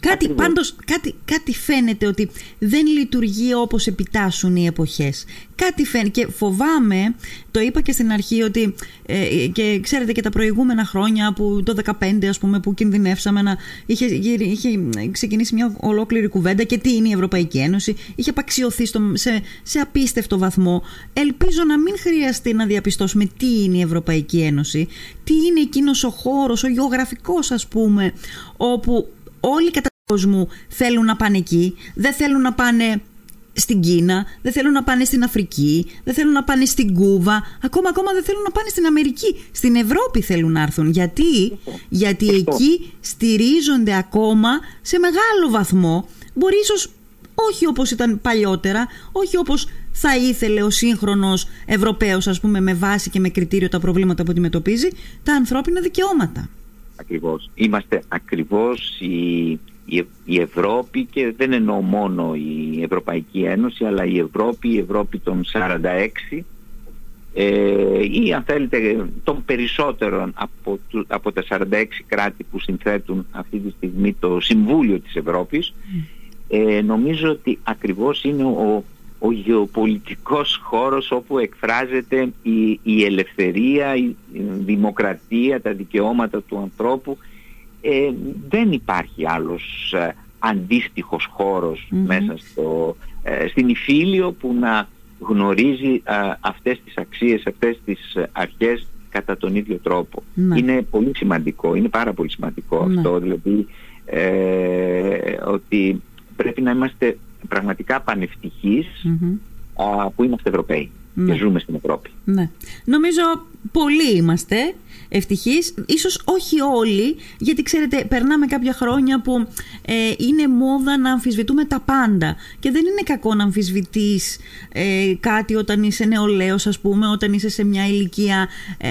Κάτι, πάντως, κάτι, κάτι φαίνεται ότι δεν λειτουργεί όπως επιτάσσουν οι εποχές. Κάτι φαίνεται και φοβάμαι, το είπα και στην αρχή ότι ε, και ξέρετε και τα προηγούμενα χρόνια που το 2015 ας πούμε που κινδυνεύσαμε να είχε, είχε ξεκινήσει μια ολόκληρη κουβέντα και τι είναι η Ευρωπαϊκή Ένωση είχε απαξιωθεί στο, σε, σε απίστευτο βαθμό ελπίζω να μην χρειαστεί να διαπιστώσουμε τι είναι η Ευρωπαϊκή Ένωση τι είναι εκείνος ο χώρος, ο γεωγραφικός ας πούμε όπου όλοι κατά κόσμου θέλουν να πάνε εκεί δεν θέλουν να πάνε στην Κίνα, δεν θέλουν να πάνε στην Αφρική, δεν θέλουν να πάνε στην Κούβα, ακόμα ακόμα δεν θέλουν να πάνε στην Αμερική. Στην Ευρώπη θέλουν να έρθουν. Γιατί, Γιατί εκεί στηρίζονται ακόμα σε μεγάλο βαθμό. Μπορεί ίσως όχι όπως ήταν παλιότερα, όχι όπως θα ήθελε ο σύγχρονος Ευρωπαίος ας πούμε με βάση και με κριτήριο τα προβλήματα που αντιμετωπίζει, τα ανθρώπινα δικαιώματα. Ακριβώς. Είμαστε ακριβώς οι η Ευρώπη και δεν εννοώ μόνο η Ευρωπαϊκή Ένωση αλλά η Ευρώπη, η Ευρώπη των 46 ε, ή αν θέλετε των περισσότερων από, από τα 46 κράτη που συνθέτουν αυτή τη στιγμή το Συμβούλιο της Ευρώπης ε, νομίζω ότι ακριβώς είναι ο, ο γεωπολιτικός χώρος όπου εκφράζεται η, η ελευθερία, η δημοκρατία, τα δικαιώματα του ανθρώπου ε, δεν υπάρχει άλλος ε, αντίστοιχος μέσα στο, ε, στην Ιφίλιο που να γνωρίζει ε, αυτές τις αξίες, αυτές τις αρχές κατά τον ίδιο τρόπο. Ναι. Είναι πολύ σημαντικό, είναι πάρα πολύ σημαντικό ναι. αυτό, δηλαδή ότι πρέπει να είμαστε πραγματικά που είμαστε Ευρωπαίοι και ναι. ζούμε στην Ευρώπη. Ναι. Νομίζω πολλοί είμαστε ευτυχείς, ίσως όχι όλοι, γιατί ξέρετε περνάμε κάποια χρόνια που ε, είναι μόδα να αμφισβητούμε τα πάντα και δεν είναι κακό να αμφισβητείς ε, κάτι όταν είσαι νεολαίος ας πούμε, όταν είσαι σε μια ηλικία... Ε,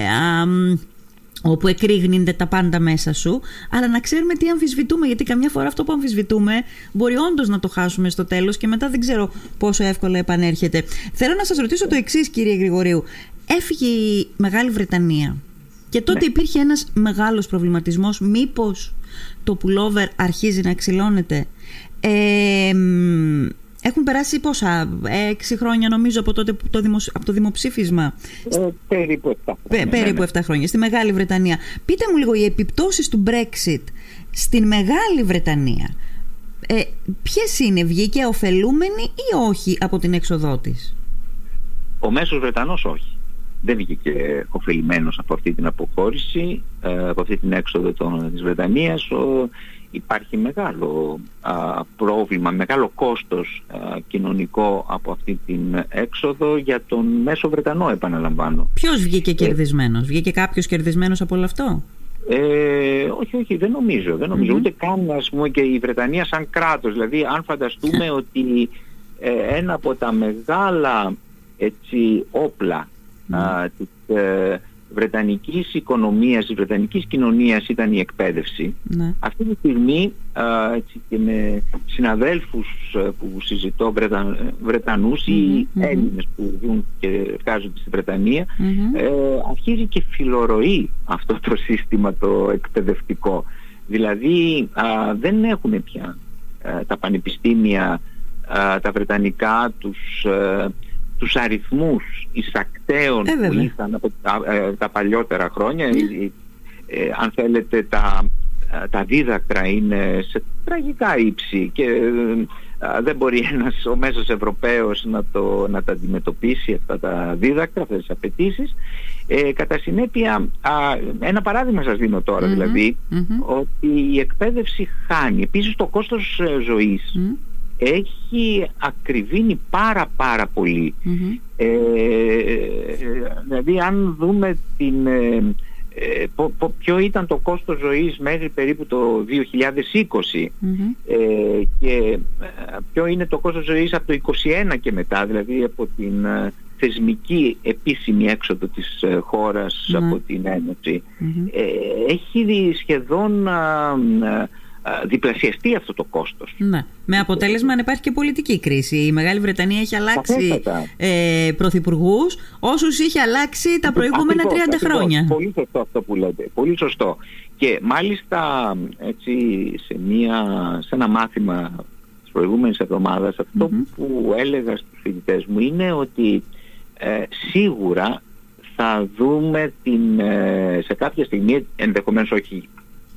όπου εκρήγνυνται τα πάντα μέσα σου, αλλά να ξέρουμε τι αμφισβητούμε, γιατί καμιά φορά αυτό που αμφισβητούμε μπορεί όντως να το χάσουμε στο τέλος και μετά δεν ξέρω πόσο εύκολα επανέρχεται. Θέλω να σας ρωτήσω το εξής, κύριε Γρηγορίου. Έφυγε η Μεγάλη Βρετανία και τότε ναι. υπήρχε ένας μεγάλος προβληματισμός μήπως το pullover αρχίζει να ξυλώνεται. Ε, έχουν περάσει πόσα, έξι χρόνια νομίζω από, τότε, το, από το δημοψήφισμα; Ε, περίπου 7 χρόνια. περίπου 7 ναι. χρόνια, στη Μεγάλη Βρετανία. Πείτε μου λίγο οι επιπτώσεις του Brexit στην Μεγάλη Βρετανία. Ε, ποιες είναι, βγήκε ωφελούμενη ή όχι από την έξοδό της. Ο μέσος Βρετανός όχι δεν βγήκε ωφελημένος από αυτή την αποχώρηση, ε, από αυτή την έξοδο των, της Βρετανίας. Υπάρχει μεγάλο πρόβλημα, μεγάλο κόστος κοινωνικό από αυτή την έξοδο για τον μέσο Βρετανό επαναλαμβάνω. Ποιος βγήκε ε, κερδισμένος, βγήκε κάποιος κερδισμένος από όλο αυτό; Ε, όχι, όχι, δεν νομίζω. Δεν νομιζω ούτε καν ας πούμε, και η Βρετανία σαν κράτος. Δηλαδή, αν φανταστούμε ότι ε, ένα από τα μεγάλα έτσι, όπλα α, της ε, βρετανικής οικονομίας, της βρετανικής κοινωνίας ήταν η εκπαίδευση. Ναι. Αυτή τη στιγμή έτσι, και με συναδέλφους ε, που συζητώ Βρετανούς ή Έλληνες που ζουν και εργάζονται στη βρετανια ε, αρχίζει και φιλορροεί αυτό το σύστημα το εκπαιδευτικό. Δηλαδή δεν έχουν πια τα πανεπιστήμια τα βρετανικά τους τους αριθμούς εισακτέων ε, που ήσαν από τα, ε, τα παλιότερα χρόνια ναι. ε, αν θέλετε τα, τα δίδακτρα είναι σε τραγικά ύψη και δεν μπορεί ένας ο μέσος Ευρωπαίος να, το, να τα αντιμετωπίσει αυτά τα δίδακτρα, αυτές τις απαιτήσεις. κατά συνέπεια, ένα παράδειγμα σας δίνω δηλαδη ότι η εκπαίδευση χάνει. Επίσης το κόστος ζωής έχει ακριβήνει πάρα πάρα Ε, δηλαδή αν δούμε την, ε, ε ποιο ήταν το κόστος ζωής μέχρι περίπου το 2020 ε, και ε, ποιο είναι το κόστος ζωής από το 2021 και μετά, δηλαδή από την θεσμική επίσημη έξοδο της χώρας από την ενωση έχει σχεδόν διπλασιαστεί αυτό το κόστος. Ναι. Με αποτέλεσμα να υπάρχει και πολιτική κρίση. Η Μεγάλη Βρετανία έχει αλλάξει ε, πρωθυπουργούς όσους είχε αλλάξει τα προηγούμενα 30 χρόνια. Πολύ σωστό αυτό που λέτε. Πολύ σωστό. Και μάλιστα έτσι σε, μια, σε ένα μάθημα της προηγούμενης εβδομάδας που έλεγα στους φοιτητές μου είναι ότι ε, σίγουρα θα δούμε την, ε, σε κάποια στιγμή, ενδεχομένως όχι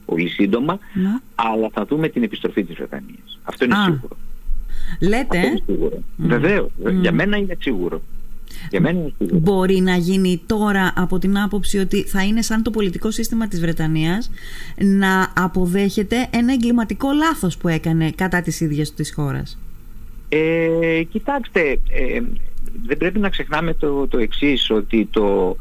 πολύ σύντομα, ναι. αλλά θα δούμε την επιστροφή της Βρετανίας. Αυτό είναι σίγουρο. Λέτε. Αυτό είναι σίγουρο. Βεβαίως. Για μένα είναι σίγουρο. Για μένα είναι σίγουρο. Μπορεί να γίνει τώρα από την άποψη ότι θα είναι σαν το πολιτικό σύστημα της Βρετανίας να αποδέχεται ένα εγκληματικό λάθος που έκανε κατά της ίδιας της χώρας. Ε, κοιτάξτε, ε, δεν πρέπει να ξεχνάμε το, το εξής, ότι το,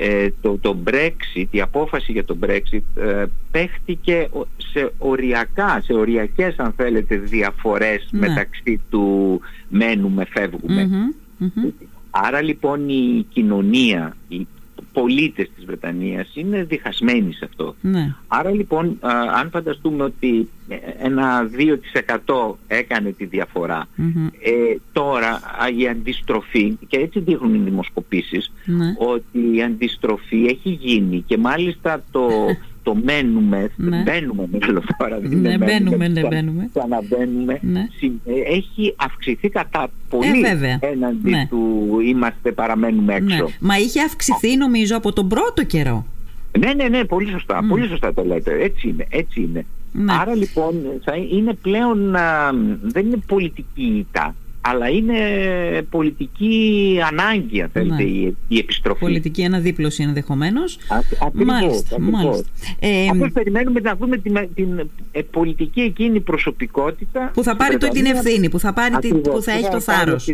ε, το, το Brexit, η απόφαση για το Brexit ε, παίχτηκε σε οριακά, σε οριακές αν θέλετε διαφορές ναι. μεταξύ του μένουμε, φεύγουμε. Άρα λοιπόν η κοινωνία, η πολίτες της Βρετανίας είναι διχασμένοι σε αυτό. Ναι. Άρα λοιπόν αν φανταστούμε ότι ένα 2% έκανε τη διαφορα ε, τώρα η αντιστροφή και έτσι δείχνουν οι δημοσκοπήσεις ναι. ότι η αντιστροφή έχει γίνει και μάλιστα το [laughs] το μένουμε, ναι. μπαίνουμε μάλλον τώρα, δεν ναι, μπαίνουμε, ναι, μπαίνουμε. Ξαναμπαίνουμε, ναι. Ε, έχει αυξηθεί κατά πολύ ε, έναντι ναι. του είμαστε παραμένουμε έξω. Ναι. Μα είχε αυξηθεί νομίζω από τον πρώτο καιρό. Ναι, ναι, ναι, πολύ σωστά, πολύ σωστά το λέτε, έτσι είναι, έτσι είναι. Άρα λοιπόν θα είναι πλέον, δεν είναι πολιτική ήττα, αλλά είναι πολιτική ανάγκη, αν θέλετε, ναι. η, η, επιστροφή. Πολιτική αναδίπλωση ενδεχομένως. Μάλιστα. μάλιστα. Ε, Απλώς περιμένουμε να δούμε την, την, ε, πολιτική εκείνη προσωπικότητα. Που θα πάρει το, την ευθύνη, που θα, πάρει ακριβώς, που θα έχει το θάρρος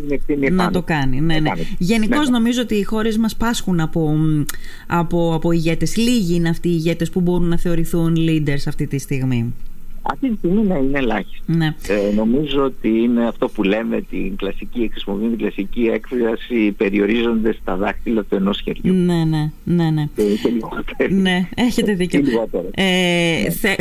να το κάνει. Ναι, ναι. Γενικώς ναι, ναι. νομίζω ότι οι χώρες μας πάσχουν από, από, από ηγέτες. Λίγοι είναι αυτοί οι ηγέτες που μπορούν να θεωρηθούν leaders αυτή τη στιγμή. Αυτή τη στιγμή ναι, είναι ελάχιστη. Ναι. Ε, νομίζω ότι είναι αυτό που λέμε την κλασική, χρησιμοποιούμε την κλασική έκφραση περιορίζονται στα δάχτυλα του ενός χεριού. Ναι, ναι, ναι. ναι. Και, ναι, έχετε δίκιο. Ε, ναι. θε,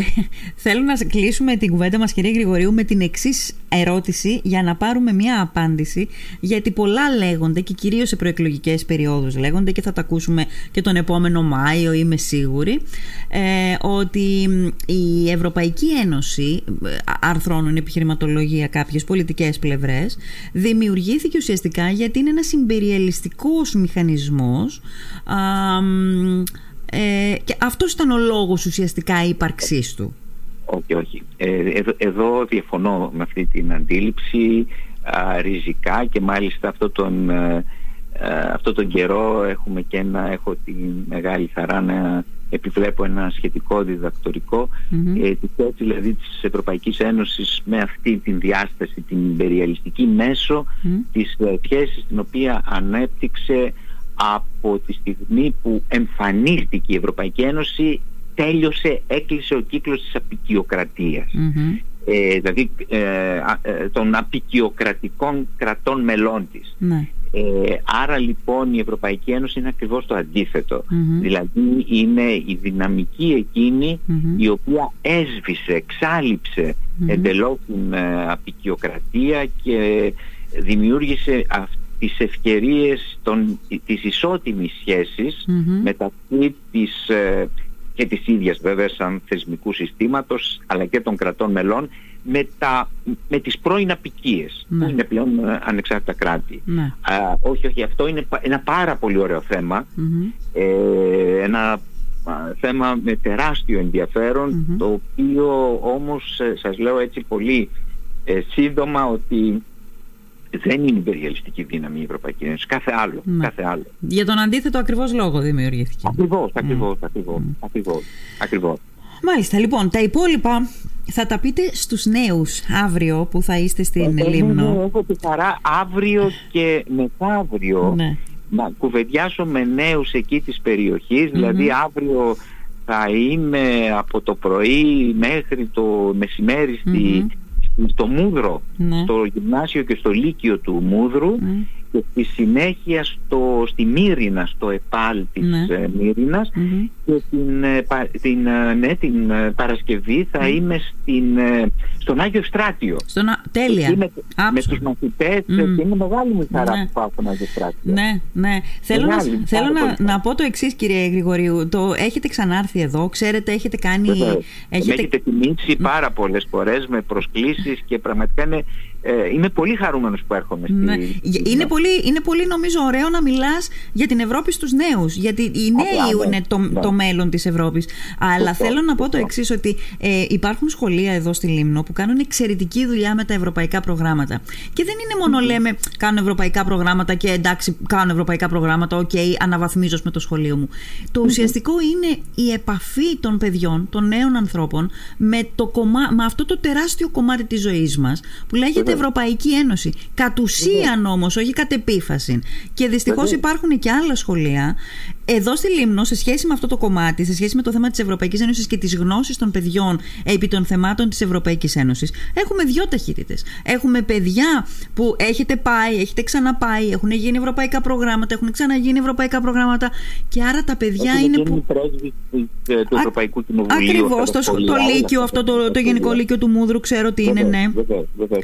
θέλω να κλείσουμε την κουβέντα μας κυρία Γρηγορίου με την εξής ερώτηση για να πάρουμε μια απάντηση γιατί πολλά λέγονται και κυρίως σε προεκλογικές περιόδους λέγονται και θα τα ακούσουμε και τον επόμενο Μάιο είμαι σίγουρη ε, ότι η Ευρωπαϊκή Ένωση Ένωση, αρθρώνουν επιχειρηματολογία κάποιες πολιτικές πλευρές, δημιουργήθηκε ουσιαστικά γιατί είναι ένας συμπεριελιστικός μηχανισμός ε, και αυτός ήταν ο λόγος ουσιαστικά ύπαρξής του. Όχι, όχι. Ε, εδώ, διαφωνώ με αυτή την αντίληψη ριζικά και μάλιστα αυτό τον, ε, αυτό τον καιρό έχουμε και ένα, έχω τη μεγάλη χαρά να επιβλέπω ένα σχετικό διδακτορικό mm-hmm. ε, της θέση δηλαδή της Ευρωπαϊκής Ένωσης με αυτή την διάσταση την υπεριαλιστική μέσω mm-hmm. της ε, σχέσης την οποία ανέπτυξε από τη στιγμή που εμφανίστηκε η Ευρωπαϊκή Ένωση τέλειωσε, έκλεισε ο κύκλος της απεικιοκρατίας ε, δηλαδή ε, ε, των απεικιοκρατικών κρατών μελών της ναι. Ε, άρα λοιπόν η Ευρωπαϊκή Ένωση είναι ακριβώς το αντιθετο Δηλαδή είναι η δυναμική η οποία έσβησε, εξάλληψε mm-hmm. εντελώς την ε, απεικιοκρατία και δημιούργησε αυτές τις ευκαιρίες των, της ισότιμης σχέσης μεταξύ της ε, και της ίδιας βέβαια σαν θεσμικού συστήματος αλλά και των κρατών μελών με, τα, με τις πρώην απικίες ναι. που είναι πλέον ε, ανεξάρτητα κράτη. Ναι. όχι, όχι, αυτό είναι ένα πάρα πολύ ωραίο ε, ένα θέμα με τεράστιο το οποίο όμως ε, σας λέω έτσι πολύ ε, σύντομα ότι δεν είναι υπεριαλιστική δύναμη η Ευρωπαϊκή Ένωση. Κάθε άλλο. Ναι. Κάθε άλλο. Για τον αντίθετο ακριβώς λόγο δημιουργήθηκε. Ακριβώς, ακριβώς, ακριβώς, ακριβώς, ακριβώς. Μάλιστα, λοιπόν, τα υπόλοιπα θα τα πείτε στους νέους αύριο που θα είστε στην ε, Λίμνο. Έχω τη χαρά αύριο και μεθαύριο ναι. να κουβεντιάσω με νέους εκεί της περιοχης δηλαδή αύριο θα είμαι από το πρωί μέχρι το μεσημέρι στη, στο Μούδρο, ναι. στο γυμνάσιο και στο Λύκειο του Μούδρου και στη συνέχεια στο, στη Μύρινα, στο ΕΠΑΛ της ναι. Ε, μυρινας και την, ε, την, ε, ναι, την Παρασκευή θα είμαι στην, στον Άγιο Στράτιο. Στον, τέλεια. με, με τους μαθητές mm. και είναι μεγάλη μου χαρά ναι. που πάω στον Άγιο Στράτιο. Ναι, ναι. Θέλω, να, θέλω να, να, πω το εξής κύριε Γρηγορίου. Το, έχετε ξανάρθει εδώ, ξέρετε, έχετε κάνει... Έχετε, έχετε τιμήσει πάρα πολλές φορές με προσκλήσεις και πραγματικά είναι ε, είμαι πολύ χαρούμενος που έρχομαι στη... Ναι. Είναι, πολύ, είναι πολύ νομίζω ωραίο να μιλάς για την Ευρώπη στους νέους γιατί οι νέοι είναι το, ναι. το μέλλον της Ευρώπης. Αλλά θέλω να πω το εξής ότι ε, υπάρχουν σχολεία εδώ στη Λήμνο που κάνουν εξαιρετική δουλειά με τα ευρωπαϊκά προγράμματα. Και δεν είναι μόνο λέμε κάνω ευρωπαϊκά προγράμματα και εντάξει κάνω ευρωπαϊκά προγράμματα OK okay, αναβαθμίζω με το σχολείο μου το ουσιαστικό είναι η επαφή των παιδιών, των νέων ανθρώπων με, το κομμά... με αυτό το τεράστιο κομμάτι της ζωής μας που λέγεται Ευρωπαϊκή Ένωση. Κατ' ουσίαν όμως, όχι κατ' επίφαση. Και δυστυχώς υπάρχουν και άλλα σχολεία εδώ στη Λίμνο, σε σχέση με αυτό το κομμάτι, σε σχέση με το θέμα της Ευρωπαϊκής Ένωσης και της γνώσης των παιδιών επί των θεμάτων της Ευρωπαϊκής Ένωσης, έχουμε δύο ταχύτητες. Έχουμε παιδιά που έχετε πάει, έχετε ξαναπάει, έχουν γίνει ευρωπαϊκά προγράμματα, έχουν ξαναγίνει ευρωπαϊκά προγράμματα και άρα τα παιδιά Έχουν είναι. Που... του Ευρωπαϊκού Κοινοβουλίου. Ακριβώς, το, το Λύκειο, αυτό το, το Γενικό Λύκειο του Μούδρου, ξέρω ότι είναι, ναι.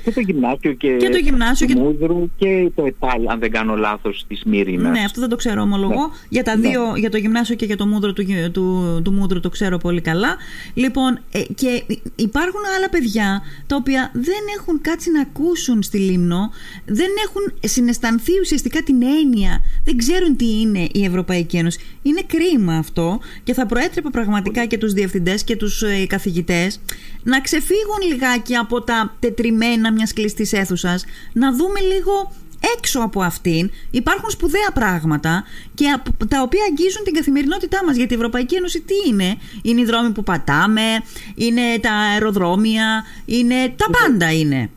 Και το Γυμνάσιο και, και το γυμνάσιο του και... Μούδρου και το ΕΤΑΛ, αν δεν κάνω λάθος, της Μύρινας. Ναι, αυτό δεν το ξέρω, ομολογώ. Ναι. Για τα δύο, ναι. για το γυμνάσιο και για το μούδρο του, του, του μούδρου το ξέρω πολύ καλά. Λοιπόν, ε, και υπάρχουν άλλα παιδιά τα οποία δεν έχουν κάτσει να ακούσουν στη Λίμνο, δεν έχουν συναισθανθεί ουσιαστικά την έννοια, δεν ξέρουν τι είναι η Ευρωπαϊκή Ένωση. Είναι κρίμα αυτό και θα προέτρεπε πραγματικά και τους διευθυντές και τους ε, καθηγητές να ξεφύγουν λιγάκι από τα τετριμένα μιας κλειστής αίθουσας, να δούμε λίγο έξω από αυτήν υπάρχουν σπουδαία πράγματα και τα οποία αγγίζουν την καθημερινότητά μας. Γιατί η Ευρωπαϊκή Ένωση τι είναι; Είναι οι δρόμοι που πατάμε είναι τα αεροδρόμια είναι τα πάντα είναι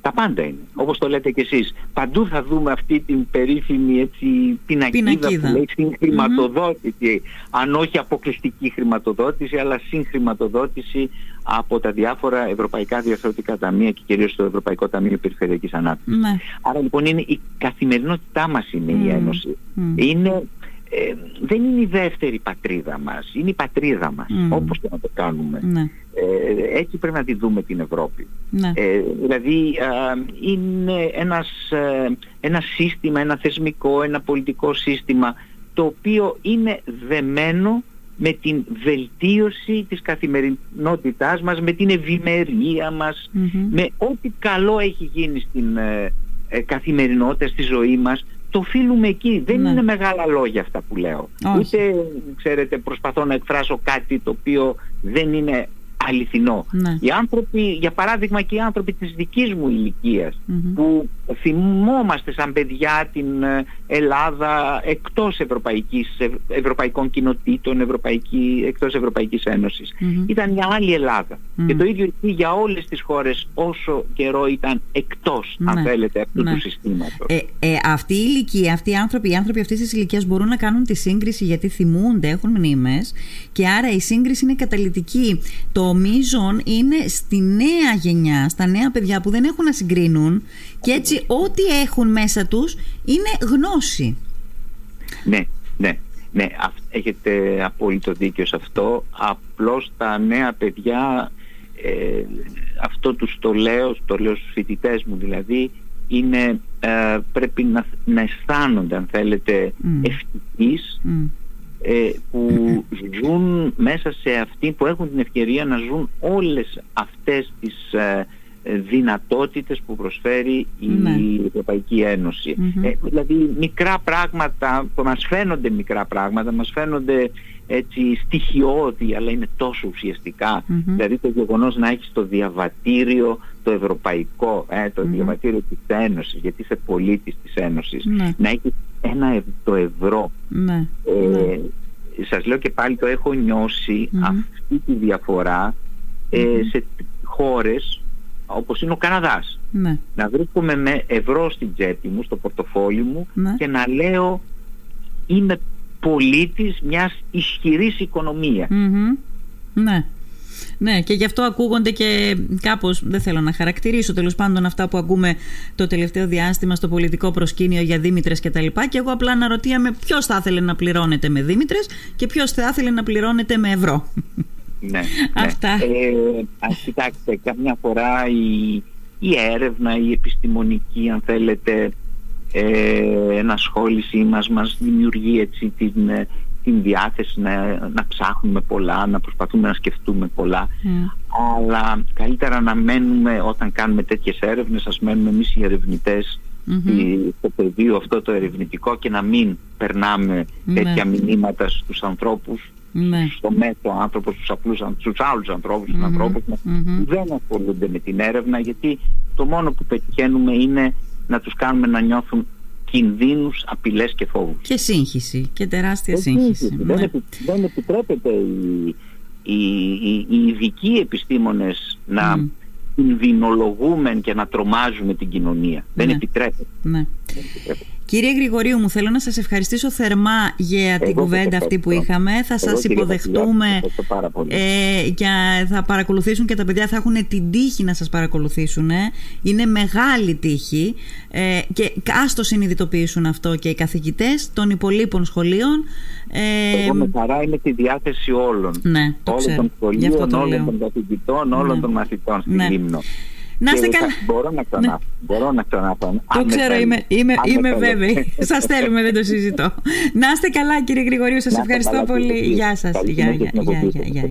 τα πάντα είναι, όπως το λέτε κι εσείς. Παντού θα δούμε αυτή την περίφημη έτσι, πινακίδα, πινακίδα. που λέει συγχρηματοδότηση. Αν όχι αποκλειστική χρηματοδότηση, αλλά συγχρηματοδότηση από τα διάφορα ευρωπαϊκά διαφορετικά ταμεία και κυρίως το Ευρωπαϊκό Ταμείο Περιφερειακής Ανάπτυξης. Ναι. Άρα λοιπόν είναι η καθημερινότητά μας είναι η Ένωση. Είναι ε, δεν είναι η δεύτερη πατρίδα μας, είναι η πατρίδα μας, mm. όπως και να το κάνουμε. Ναι. Ε, έτσι πρέπει να τη δούμε την Ευρώπη. Ναι. Ε, δηλαδή είναι ένας, ε, ένα σύστημα, ένα θεσμικό, ένα πολιτικό σύστημα το οποίο είναι δεμένο με την βελτίωση της καθημερινότητάς μας, με την ευημερία μας, με ό,τι καλό έχει γίνει στην ε, καθημερινότητα, στη ζωή μας, το οφείλουμε εκεί. Δεν ναι. είναι μεγάλα λόγια αυτά που λέω. Ούτε, ξέρετε, προσπαθώ να εκφράσω κάτι το οποίο δεν είναι αληθινό. Ναι. Οι άνθρωποι, για παράδειγμα και οι άνθρωποι της δικής μου ηλικιας που θυμόμαστε σαν παιδιά την ε, Ελλάδα εκτός ευρωπαϊκής, ευρωπαϊκών κοινοτήτων, ευρωπαϊκή, εκτός Ευρωπαϊκής Ήταν μια άλλη Ελλάδα. Και το ίδιο ισχύει για όλες τις χώρες όσο καιρό ήταν εκτός, αν ναι. θέλετε, αυτού ναι. του συστήματος. Ε, ε, αυτή η ηλικία, αυτοί οι άνθρωποι, οι άνθρωποι αυτής της ηλικίας μπορούν να κάνουν τη σύγκριση γιατί θυμούνται, έχουν μνήμες και άρα η σύγκριση είναι καταλητική. Το μείζον είναι στη νέα γενιά, στα νέα παιδιά που δεν έχουν να συγκρίνουν και έτσι ό,τι έχουν μέσα τους είναι γνώση. Ναι, ναι. Ναι, έχετε απόλυτο δίκιο σε αυτό. Απλώς τα νέα παιδιά, ε, αυτό τους το λέω, το λέω στους φοιτητές μου δηλαδή, είναι, ε, πρέπει να, να αισθάνονται αν θέλετε mm. ευτυχείς ε, που ζουν μέσα σε αυτή, που έχουν την ευκαιρία να ζουν όλες αυτές τις ε, δυνατότητες που προσφέρει η ναι. Ευρωπαϊκή Ένωση. Ε, δηλαδή μικρά πράγματα που μας φαίνονται μικρά πράγματα, μας φαίνονται έτσι στοιχειώδη αλλά είναι τόσο ουσιαστικά. Δηλαδή το γεγονός να έχεις το διαβατήριο το ευρωπαϊκό, ε, το διαβατήριο της Ένωσης, γιατί είσαι πολίτης της Ένωσης, ναι. να έχεις ένα το ευρώ. Ναι. Ε, ναι. Σας λέω και πάλι το έχω αυτή τη διαφορά ε, σε χώρες όπως είναι ο Καναδάς. Ναι. Να βρίσκομαι με ευρώ στην τσέπη μου, στο πορτοφόλι μου ναι. και να λέω είμαι πολίτης μιας ισχυρής Ναι. Ναι, και γι' αυτό ακούγονται και κάπως, δεν θέλω να χαρακτηρίσω τέλος πάντων αυτά που ακούμε το τελευταίο διάστημα στο πολιτικό προσκήνιο για Δήμητρες και τα λοιπά και εγώ απλά αναρωτίαμε ποιος θα ήθελε να πληρώνεται με Δήμητρες και ποιος θα ήθελε να πληρώνεται με ευρώ. Ναι, Αυτά. Ναι. Ε, ας κοιτάξτε, καμιά φορά η, η έρευνα, η επιστημονική αν θέλετε ε, ενασχόλησή μας μας δημιουργεί έτσι την, ε, την διάθεση να, να ψάχνουμε πολλά, να προσπαθούμε να σκεφτούμε πολλά mm. αλλά καλύτερα να μένουμε όταν κάνουμε τέτοιες έρευνες ας μένουμε εμείς οι ερευνητές mm-hmm. στο πεδίο αυτό το ερευνητικό και να μην περνάμε mm τέτοια μηνύματα στους ανθρώπους ναι. στο μέσο άνθρωπος, στους, απλούς, στους άλλους ανθρώπους, στους ανθρώπους που δεν ασχολούνται με την έρευνα γιατί το μόνο που πετυχαίνουμε είναι να τους κάνουμε να νιώθουν κινδύνους, απειλές και φόβους. Και σύγχυση και τεράστια σύγχυση. Δεν, ναι. δεν επιτρέπεται οι, οι, οι, οι ειδικοί επιστήμονες να mm. κινδυνολογούμε και να τρομάζουμε την κοινωνία. Δεν ναι. επιτρέπεται. Ναι. Δεν επιτρέπεται. Κύριε Γρηγορίου, μου θέλω να σας ευχαριστήσω θερμά για την κουβέντα αυτή που είχαμε. Θα σας υποδεχτούμε ε, και θα παρακολουθήσουν και τα παιδιά θα έχουν την τύχη να σας παρακολουθήσουν. Είναι μεγάλη τύχη ε, και ας το συνειδητοποιήσουν αυτό και οι καθηγητές των υπολείπων σχολείων. Ε, Εγώ με χαρά είμαι στη διάθεση όλων. Ναι, το όλων των σχολείων, όλων των καθηγητών, όλων ναι. των μαθητών στην ναι. Λίμνο. Να είστε καλά. Μπορώ να ξανά. Ναι. Μπορώ να ξαναπάνω. Το ξέρω, είμαι, είμαι, είμαι βέβαιη. σας θέλουμε, δεν το συζητώ. Να είστε καλά, κύριε Γρηγορίου. Σας ευχαριστώ πολύ. Γεια σας. Γεια, γεια, γεια.